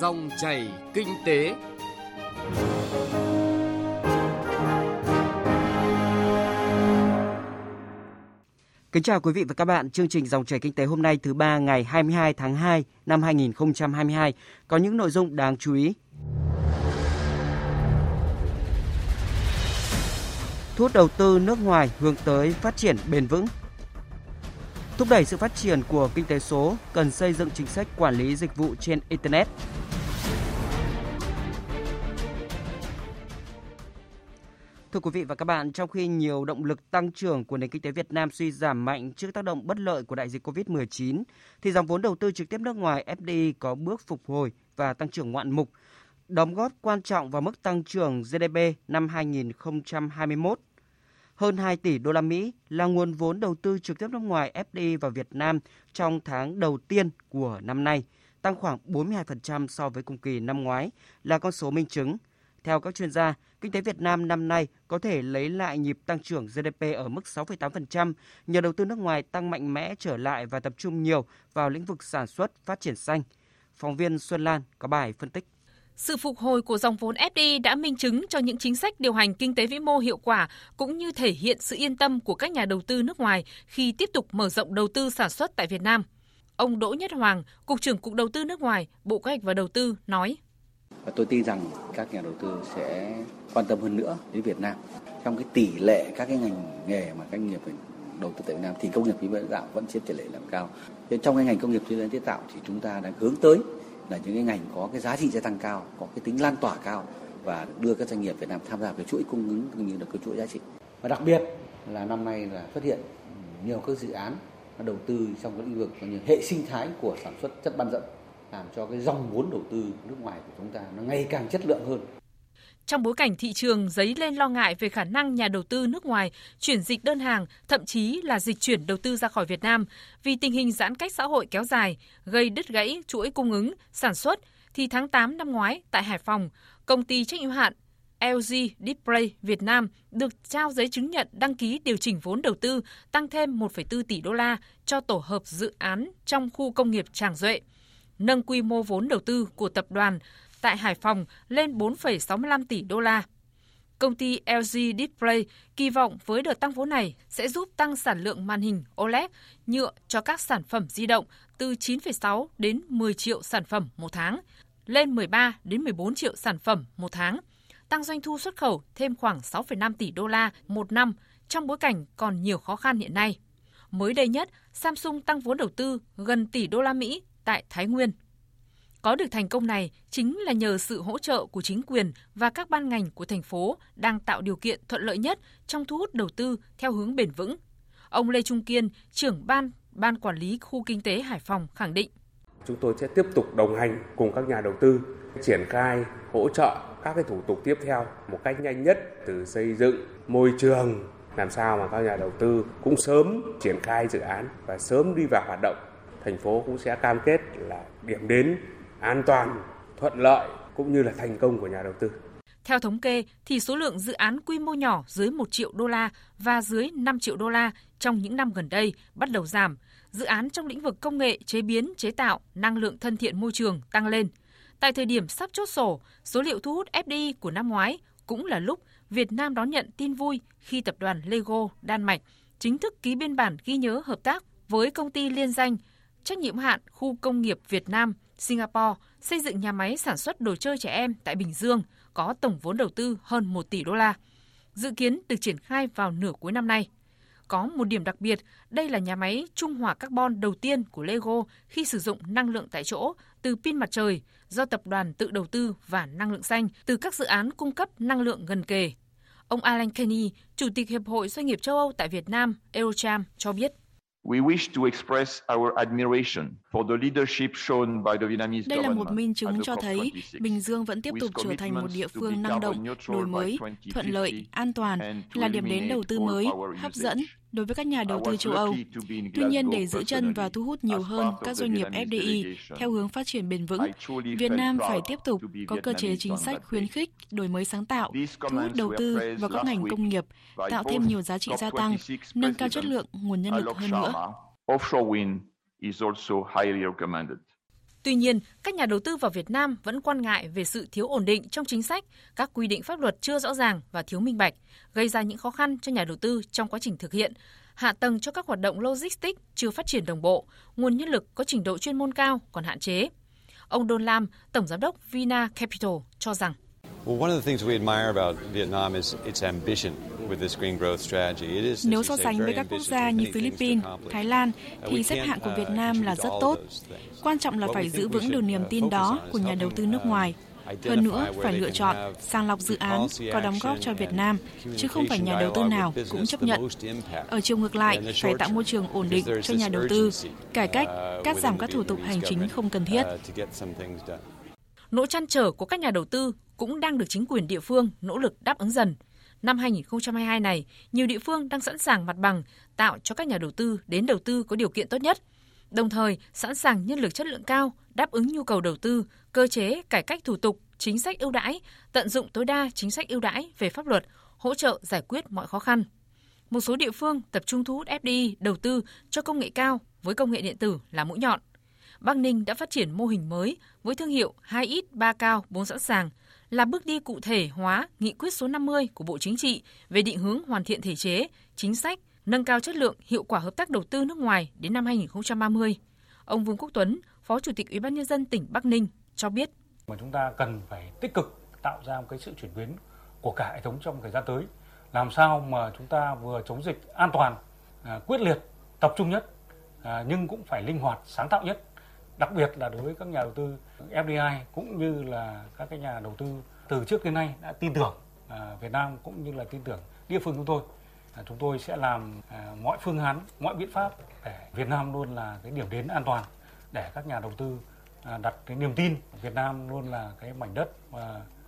Dòng chảy kinh tế. Kính chào quý vị và các bạn, chương trình Dòng chảy kinh tế hôm nay thứ ba ngày 22 tháng 2 năm 2022 có những nội dung đáng chú ý. Thu hút đầu tư nước ngoài hướng tới phát triển bền vững. Thúc đẩy sự phát triển của kinh tế số, cần xây dựng chính sách quản lý dịch vụ trên internet. Thưa quý vị và các bạn, trong khi nhiều động lực tăng trưởng của nền kinh tế Việt Nam suy giảm mạnh trước tác động bất lợi của đại dịch COVID-19, thì dòng vốn đầu tư trực tiếp nước ngoài FDI có bước phục hồi và tăng trưởng ngoạn mục, đóng góp quan trọng vào mức tăng trưởng GDP năm 2021. Hơn 2 tỷ đô la Mỹ là nguồn vốn đầu tư trực tiếp nước ngoài FDI vào Việt Nam trong tháng đầu tiên của năm nay, tăng khoảng 42% so với cùng kỳ năm ngoái là con số minh chứng – theo các chuyên gia, kinh tế Việt Nam năm nay có thể lấy lại nhịp tăng trưởng GDP ở mức 6,8% nhờ đầu tư nước ngoài tăng mạnh mẽ trở lại và tập trung nhiều vào lĩnh vực sản xuất, phát triển xanh. Phóng viên Xuân Lan có bài phân tích. Sự phục hồi của dòng vốn FDI đã minh chứng cho những chính sách điều hành kinh tế vĩ mô hiệu quả cũng như thể hiện sự yên tâm của các nhà đầu tư nước ngoài khi tiếp tục mở rộng đầu tư sản xuất tại Việt Nam. Ông Đỗ Nhất Hoàng, Cục trưởng Cục Đầu tư nước ngoài, Bộ Kế hoạch và Đầu tư nói: và tôi tin rằng các nhà đầu tư sẽ quan tâm hơn nữa đến Việt Nam. Trong cái tỷ lệ các cái ngành nghề mà các doanh nghiệp đầu tư tại Việt Nam thì công nghiệp chế biến tạo vẫn chiếm tỷ lệ làm cao. Thế trong cái ngành công nghiệp chế biến chế tạo thì chúng ta đang hướng tới là những cái ngành có cái giá trị gia tăng cao, có cái tính lan tỏa cao và đưa các doanh nghiệp Việt Nam tham gia cái chuỗi cung ứng cũng như là cái chuỗi giá trị. Và đặc biệt là năm nay là xuất hiện nhiều các dự án đầu tư trong cái lĩnh vực như hệ sinh thái của sản xuất chất bán dẫn làm cho cái dòng vốn đầu tư nước ngoài của chúng ta nó ngày càng chất lượng hơn. Trong bối cảnh thị trường dấy lên lo ngại về khả năng nhà đầu tư nước ngoài chuyển dịch đơn hàng, thậm chí là dịch chuyển đầu tư ra khỏi Việt Nam vì tình hình giãn cách xã hội kéo dài, gây đứt gãy chuỗi cung ứng, sản xuất, thì tháng 8 năm ngoái tại Hải Phòng, công ty trách nhiệm hạn LG Display Việt Nam được trao giấy chứng nhận đăng ký điều chỉnh vốn đầu tư tăng thêm 1,4 tỷ đô la cho tổ hợp dự án trong khu công nghiệp Tràng Duệ – nâng quy mô vốn đầu tư của tập đoàn tại Hải Phòng lên 4,65 tỷ đô la. Công ty LG Display kỳ vọng với đợt tăng vốn này sẽ giúp tăng sản lượng màn hình OLED nhựa cho các sản phẩm di động từ 9,6 đến 10 triệu sản phẩm một tháng lên 13 đến 14 triệu sản phẩm một tháng, tăng doanh thu xuất khẩu thêm khoảng 6,5 tỷ đô la một năm trong bối cảnh còn nhiều khó khăn hiện nay. Mới đây nhất, Samsung tăng vốn đầu tư gần tỷ đô la Mỹ tại Thái Nguyên. Có được thành công này chính là nhờ sự hỗ trợ của chính quyền và các ban ngành của thành phố đang tạo điều kiện thuận lợi nhất trong thu hút đầu tư theo hướng bền vững. Ông Lê Trung Kiên, trưởng ban Ban Quản lý Khu Kinh tế Hải Phòng khẳng định. Chúng tôi sẽ tiếp tục đồng hành cùng các nhà đầu tư triển khai hỗ trợ các cái thủ tục tiếp theo một cách nhanh nhất từ xây dựng môi trường làm sao mà các nhà đầu tư cũng sớm triển khai dự án và sớm đi vào hoạt động thành phố cũng sẽ cam kết là điểm đến an toàn, thuận lợi cũng như là thành công của nhà đầu tư. Theo thống kê thì số lượng dự án quy mô nhỏ dưới 1 triệu đô la và dưới 5 triệu đô la trong những năm gần đây bắt đầu giảm. Dự án trong lĩnh vực công nghệ, chế biến, chế tạo, năng lượng thân thiện môi trường tăng lên. Tại thời điểm sắp chốt sổ, số liệu thu hút FDI của năm ngoái cũng là lúc Việt Nam đón nhận tin vui khi tập đoàn Lego Đan Mạch chính thức ký biên bản ghi nhớ hợp tác với công ty liên danh trách nhiệm hạn khu công nghiệp Việt Nam, Singapore xây dựng nhà máy sản xuất đồ chơi trẻ em tại Bình Dương có tổng vốn đầu tư hơn 1 tỷ đô la. Dự kiến được triển khai vào nửa cuối năm nay. Có một điểm đặc biệt, đây là nhà máy trung hòa carbon đầu tiên của Lego khi sử dụng năng lượng tại chỗ từ pin mặt trời do tập đoàn tự đầu tư và năng lượng xanh từ các dự án cung cấp năng lượng gần kề. Ông Alan Kenny, Chủ tịch Hiệp hội Doanh nghiệp châu Âu tại Việt Nam, Eurocham, cho biết. We wish to express our admiration for the leadership shown by the Vietnamese Đây là một minh chứng cho thấy Bình Dương vẫn tiếp tục trở thành một địa phương năng động, đổi mới, thuận lợi, an toàn, là điểm đến đầu tư mới, hấp dẫn đối với các nhà đầu tư châu Âu. Tuy nhiên, để giữ chân và thu hút nhiều hơn các doanh nghiệp FDI theo hướng phát triển bền vững, Việt Nam phải tiếp tục có cơ chế chính sách khuyến khích đổi mới sáng tạo, thu hút đầu tư vào các ngành công nghiệp, tạo thêm nhiều giá trị gia tăng, nâng cao chất lượng nguồn nhân lực hơn nữa. Tuy nhiên, các nhà đầu tư vào Việt Nam vẫn quan ngại về sự thiếu ổn định trong chính sách, các quy định pháp luật chưa rõ ràng và thiếu minh bạch, gây ra những khó khăn cho nhà đầu tư trong quá trình thực hiện. Hạ tầng cho các hoạt động logistics chưa phát triển đồng bộ, nguồn nhân lực có trình độ chuyên môn cao còn hạn chế. Ông Don Lam, Tổng Giám đốc Vina Capital cho rằng nếu so sánh với các quốc gia như Philippines, Thái Lan, thì xếp hạng của Việt Nam là rất tốt. Quan trọng là phải giữ vững được niềm tin đó của nhà đầu tư nước ngoài. Hơn nữa, phải lựa chọn, sàng lọc dự án có đóng góp cho Việt Nam, chứ không phải nhà đầu tư nào cũng chấp nhận. Ở chiều ngược lại, phải tạo môi trường ổn định cho nhà đầu tư, cải cách, cắt giảm các thủ tục hành chính không cần thiết. Nỗi chăn trở của các nhà đầu tư cũng đang được chính quyền địa phương nỗ lực đáp ứng dần. Năm 2022 này, nhiều địa phương đang sẵn sàng mặt bằng tạo cho các nhà đầu tư đến đầu tư có điều kiện tốt nhất, đồng thời sẵn sàng nhân lực chất lượng cao đáp ứng nhu cầu đầu tư, cơ chế cải cách thủ tục, chính sách ưu đãi, tận dụng tối đa chính sách ưu đãi về pháp luật, hỗ trợ giải quyết mọi khó khăn. Một số địa phương tập trung thu hút FDI đầu tư cho công nghệ cao với công nghệ điện tử là mũi nhọn. Bắc Ninh đã phát triển mô hình mới với thương hiệu 2 ít 3 cao 4 sẵn sàng là bước đi cụ thể hóa nghị quyết số 50 của Bộ Chính trị về định hướng hoàn thiện thể chế, chính sách, nâng cao chất lượng, hiệu quả hợp tác đầu tư nước ngoài đến năm 2030. Ông Vương Quốc Tuấn, Phó Chủ tịch Ủy ban nhân dân tỉnh Bắc Ninh cho biết: "Mà chúng ta cần phải tích cực tạo ra một cái sự chuyển biến của cả hệ thống trong thời gian tới, làm sao mà chúng ta vừa chống dịch an toàn, à, quyết liệt, tập trung nhất à, nhưng cũng phải linh hoạt, sáng tạo nhất đặc biệt là đối với các nhà đầu tư FDI cũng như là các cái nhà đầu tư từ trước đến nay đã tin tưởng à, Việt Nam cũng như là tin tưởng địa phương chúng tôi à, chúng tôi sẽ làm à, mọi phương án, mọi biện pháp để Việt Nam luôn là cái điểm đến an toàn để các nhà đầu tư đặt cái niềm tin Việt Nam luôn là cái mảnh đất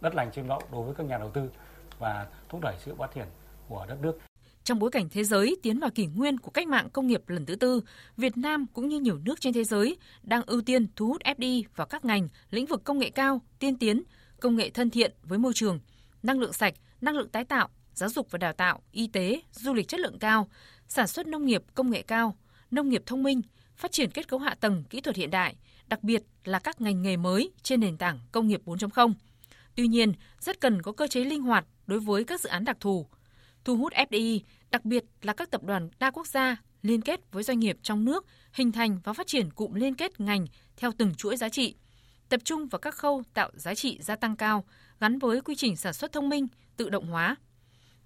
đất lành trên đậu đối với các nhà đầu tư và thúc đẩy sự phát triển của đất nước. Trong bối cảnh thế giới tiến vào kỷ nguyên của cách mạng công nghiệp lần thứ tư, Việt Nam cũng như nhiều nước trên thế giới đang ưu tiên thu hút FDI vào các ngành, lĩnh vực công nghệ cao, tiên tiến, công nghệ thân thiện với môi trường, năng lượng sạch, năng lượng tái tạo, giáo dục và đào tạo, y tế, du lịch chất lượng cao, sản xuất nông nghiệp công nghệ cao, nông nghiệp thông minh, phát triển kết cấu hạ tầng kỹ thuật hiện đại, đặc biệt là các ngành nghề mới trên nền tảng công nghiệp 4.0. Tuy nhiên, rất cần có cơ chế linh hoạt đối với các dự án đặc thù, thu hút FDI, đặc biệt là các tập đoàn đa quốc gia liên kết với doanh nghiệp trong nước, hình thành và phát triển cụm liên kết ngành theo từng chuỗi giá trị, tập trung vào các khâu tạo giá trị gia tăng cao gắn với quy trình sản xuất thông minh, tự động hóa.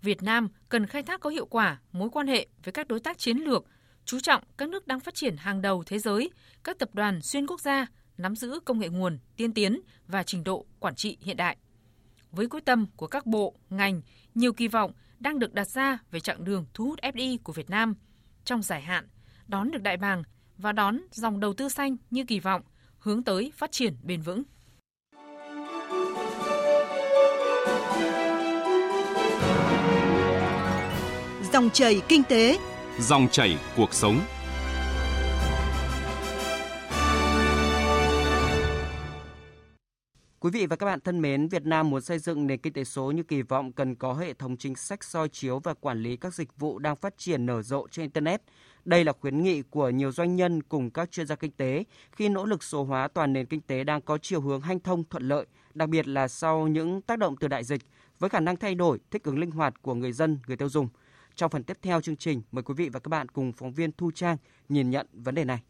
Việt Nam cần khai thác có hiệu quả mối quan hệ với các đối tác chiến lược, chú trọng các nước đang phát triển hàng đầu thế giới, các tập đoàn xuyên quốc gia nắm giữ công nghệ nguồn, tiên tiến và trình độ quản trị hiện đại. Với quyết tâm của các bộ, ngành, nhiều kỳ vọng đang được đặt ra về chặng đường thu hút FDI của Việt Nam trong dài hạn, đón được đại bàng và đón dòng đầu tư xanh như kỳ vọng, hướng tới phát triển bền vững. Dòng chảy kinh tế, dòng chảy cuộc sống. Quý vị và các bạn thân mến, Việt Nam muốn xây dựng nền kinh tế số như kỳ vọng cần có hệ thống chính sách soi chiếu và quản lý các dịch vụ đang phát triển nở rộ trên Internet. Đây là khuyến nghị của nhiều doanh nhân cùng các chuyên gia kinh tế khi nỗ lực số hóa toàn nền kinh tế đang có chiều hướng hanh thông thuận lợi, đặc biệt là sau những tác động từ đại dịch với khả năng thay đổi, thích ứng linh hoạt của người dân, người tiêu dùng. Trong phần tiếp theo chương trình, mời quý vị và các bạn cùng phóng viên Thu Trang nhìn nhận vấn đề này.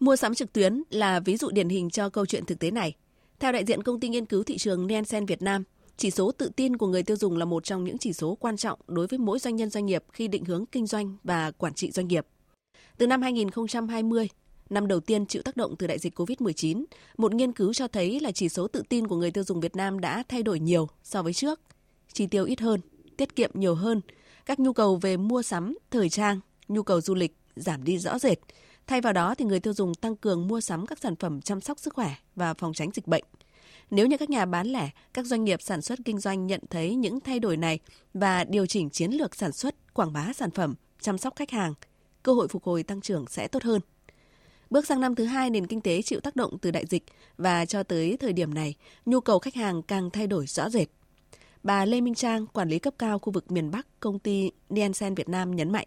Mua sắm trực tuyến là ví dụ điển hình cho câu chuyện thực tế này. Theo đại diện công ty nghiên cứu thị trường Nielsen Việt Nam, chỉ số tự tin của người tiêu dùng là một trong những chỉ số quan trọng đối với mỗi doanh nhân doanh nghiệp khi định hướng kinh doanh và quản trị doanh nghiệp. Từ năm 2020, năm đầu tiên chịu tác động từ đại dịch COVID-19, một nghiên cứu cho thấy là chỉ số tự tin của người tiêu dùng Việt Nam đã thay đổi nhiều so với trước. Chi tiêu ít hơn, tiết kiệm nhiều hơn, các nhu cầu về mua sắm, thời trang, nhu cầu du lịch giảm đi rõ rệt, Thay vào đó thì người tiêu dùng tăng cường mua sắm các sản phẩm chăm sóc sức khỏe và phòng tránh dịch bệnh. Nếu như các nhà bán lẻ, các doanh nghiệp sản xuất kinh doanh nhận thấy những thay đổi này và điều chỉnh chiến lược sản xuất, quảng bá sản phẩm, chăm sóc khách hàng, cơ hội phục hồi tăng trưởng sẽ tốt hơn. Bước sang năm thứ hai, nền kinh tế chịu tác động từ đại dịch và cho tới thời điểm này, nhu cầu khách hàng càng thay đổi rõ rệt. Bà Lê Minh Trang, quản lý cấp cao khu vực miền Bắc, công ty Nielsen Việt Nam nhấn mạnh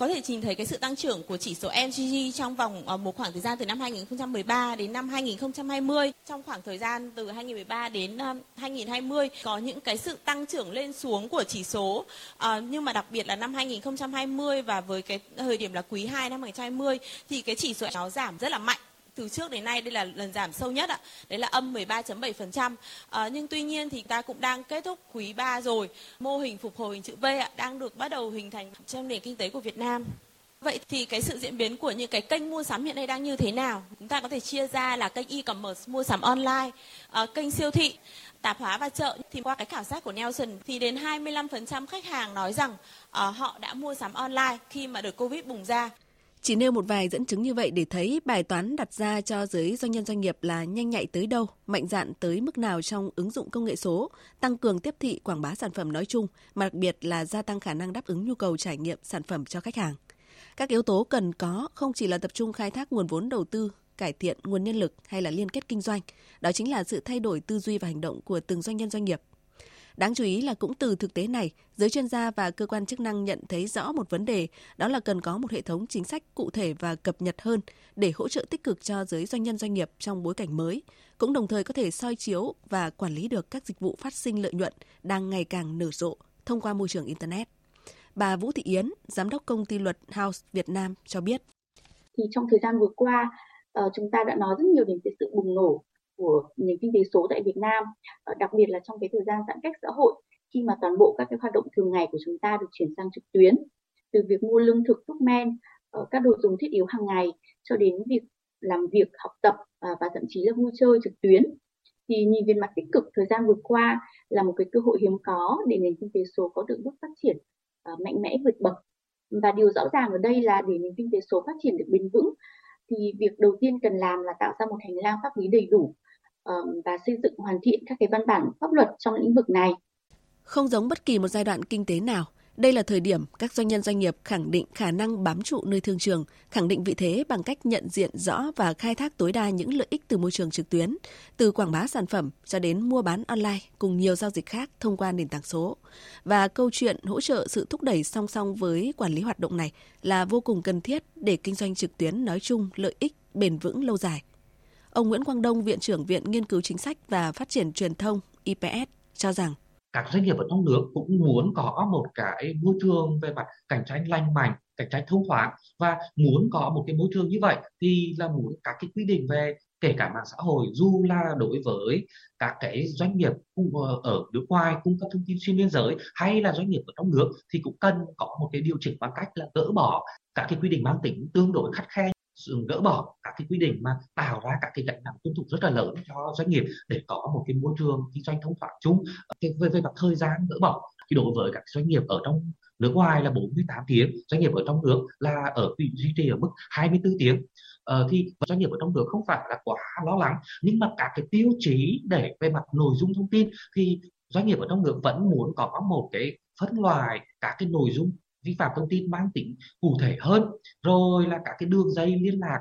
có thể nhìn thấy cái sự tăng trưởng của chỉ số MGG trong vòng ờ, một khoảng thời gian từ năm 2013 đến năm 2020. Trong khoảng thời gian từ 2013 đến 2020 có những cái sự tăng trưởng lên xuống của chỉ số à, nhưng mà đặc biệt là năm 2020 và với cái thời điểm là quý 2 năm 2020 thì cái chỉ số nó giảm rất là mạnh từ trước đến nay đây là lần giảm sâu nhất ạ. Đấy là âm 13.7%. À, ờ, nhưng tuy nhiên thì ta cũng đang kết thúc quý 3 rồi. Mô hình phục hồi hình chữ V ạ đang được bắt đầu hình thành trong nền kinh tế của Việt Nam. Vậy thì cái sự diễn biến của những cái kênh mua sắm hiện nay đang như thế nào? Chúng ta có thể chia ra là kênh e-commerce, mua sắm online, uh, kênh siêu thị, tạp hóa và chợ. Thì qua cái khảo sát của Nelson thì đến 25% khách hàng nói rằng uh, họ đã mua sắm online khi mà đợt Covid bùng ra. Chỉ nêu một vài dẫn chứng như vậy để thấy bài toán đặt ra cho giới doanh nhân doanh nghiệp là nhanh nhạy tới đâu, mạnh dạn tới mức nào trong ứng dụng công nghệ số, tăng cường tiếp thị quảng bá sản phẩm nói chung, mà đặc biệt là gia tăng khả năng đáp ứng nhu cầu trải nghiệm sản phẩm cho khách hàng. Các yếu tố cần có không chỉ là tập trung khai thác nguồn vốn đầu tư, cải thiện nguồn nhân lực hay là liên kết kinh doanh, đó chính là sự thay đổi tư duy và hành động của từng doanh nhân doanh nghiệp. Đáng chú ý là cũng từ thực tế này, giới chuyên gia và cơ quan chức năng nhận thấy rõ một vấn đề, đó là cần có một hệ thống chính sách cụ thể và cập nhật hơn để hỗ trợ tích cực cho giới doanh nhân doanh nghiệp trong bối cảnh mới, cũng đồng thời có thể soi chiếu và quản lý được các dịch vụ phát sinh lợi nhuận đang ngày càng nở rộ thông qua môi trường Internet. Bà Vũ Thị Yến, Giám đốc công ty luật House Việt Nam cho biết. Thì trong thời gian vừa qua, ờ, chúng ta đã nói rất nhiều đến cái sự bùng nổ của nền kinh tế số tại Việt Nam, ờ, đặc biệt là trong cái thời gian giãn cách xã hội khi mà toàn bộ các cái hoạt động thường ngày của chúng ta được chuyển sang trực tuyến, từ việc mua lương thực, thuốc men, ờ, các đồ dùng thiết yếu hàng ngày cho đến việc làm việc, học tập ờ, và thậm chí là vui chơi trực tuyến. Thì nhìn về mặt tích cực thời gian vừa qua là một cái cơ hội hiếm có để nền kinh tế số có được bước phát triển mạnh mẽ vượt bậc. Và điều rõ ràng ở đây là để nền kinh tế số phát triển được bền vững thì việc đầu tiên cần làm là tạo ra một hành lang pháp lý đầy đủ và xây dựng hoàn thiện các cái văn bản pháp luật trong lĩnh vực này. Không giống bất kỳ một giai đoạn kinh tế nào, đây là thời điểm các doanh nhân doanh nghiệp khẳng định khả năng bám trụ nơi thương trường, khẳng định vị thế bằng cách nhận diện rõ và khai thác tối đa những lợi ích từ môi trường trực tuyến, từ quảng bá sản phẩm cho đến mua bán online cùng nhiều giao dịch khác thông qua nền tảng số. Và câu chuyện hỗ trợ sự thúc đẩy song song với quản lý hoạt động này là vô cùng cần thiết để kinh doanh trực tuyến nói chung lợi ích bền vững lâu dài. Ông Nguyễn Quang Đông, Viện trưởng Viện Nghiên cứu Chính sách và Phát triển Truyền thông IPS cho rằng các doanh nghiệp ở trong nước cũng muốn có một cái môi trường về mặt cạnh tranh lành mạnh cạnh tranh thông thoáng và muốn có một cái môi trường như vậy thì là muốn các cái quy định về kể cả mạng xã hội dù là đối với các cái doanh nghiệp ừ, ờ, ở nước ngoài cung cấp thông tin xuyên biên giới hay là doanh nghiệp ở trong nước thì cũng cần có một cái điều chỉnh bằng cách là gỡ bỏ các cái quy định mang tính tương đối khắt khe gỡ bỏ các cái quy định mà tạo ra các cái gánh nặng tuân thủ rất là lớn cho doanh nghiệp để có một cái môi trường kinh doanh thông thoáng chung. Về về mặt thời gian gỡ bỏ thì đối với các doanh nghiệp ở trong nước ngoài là 48 tiếng doanh nghiệp ở trong nước là ở duy trì ở mức 24 tiếng. Ờ, thì doanh nghiệp ở trong nước không phải là quá lo lắng nhưng mà các cái tiêu chí để về mặt nội dung thông tin thì doanh nghiệp ở trong nước vẫn muốn có một cái phân loại các cái nội dung vi phạm thông tin mang tính cụ thể hơn rồi là các cái đường dây liên lạc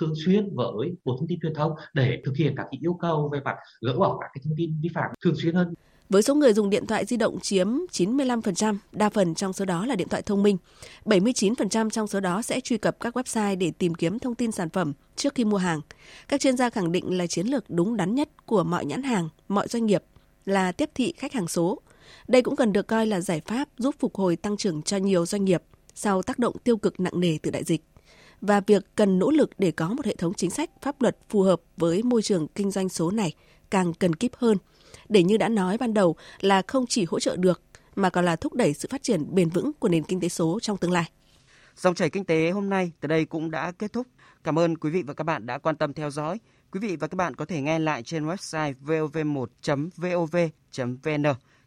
thường xuyên với bộ thông tin truyền thông để thực hiện các cái yêu cầu về mặt gỡ bỏ các cái thông tin vi phạm thường xuyên hơn với số người dùng điện thoại di động chiếm 95%, đa phần trong số đó là điện thoại thông minh. 79% trong số đó sẽ truy cập các website để tìm kiếm thông tin sản phẩm trước khi mua hàng. Các chuyên gia khẳng định là chiến lược đúng đắn nhất của mọi nhãn hàng, mọi doanh nghiệp là tiếp thị khách hàng số. Đây cũng cần được coi là giải pháp giúp phục hồi tăng trưởng cho nhiều doanh nghiệp sau tác động tiêu cực nặng nề từ đại dịch và việc cần nỗ lực để có một hệ thống chính sách, pháp luật phù hợp với môi trường kinh doanh số này càng cần kíp hơn để như đã nói ban đầu là không chỉ hỗ trợ được, mà còn là thúc đẩy sự phát triển bền vững của nền kinh tế số trong tương lai. Dòng chảy kinh tế hôm nay từ đây cũng đã kết thúc. Cảm ơn quý vị và các bạn đã quan tâm theo dõi. Quý vị và các bạn có thể nghe lại trên website vov1.vov.vn.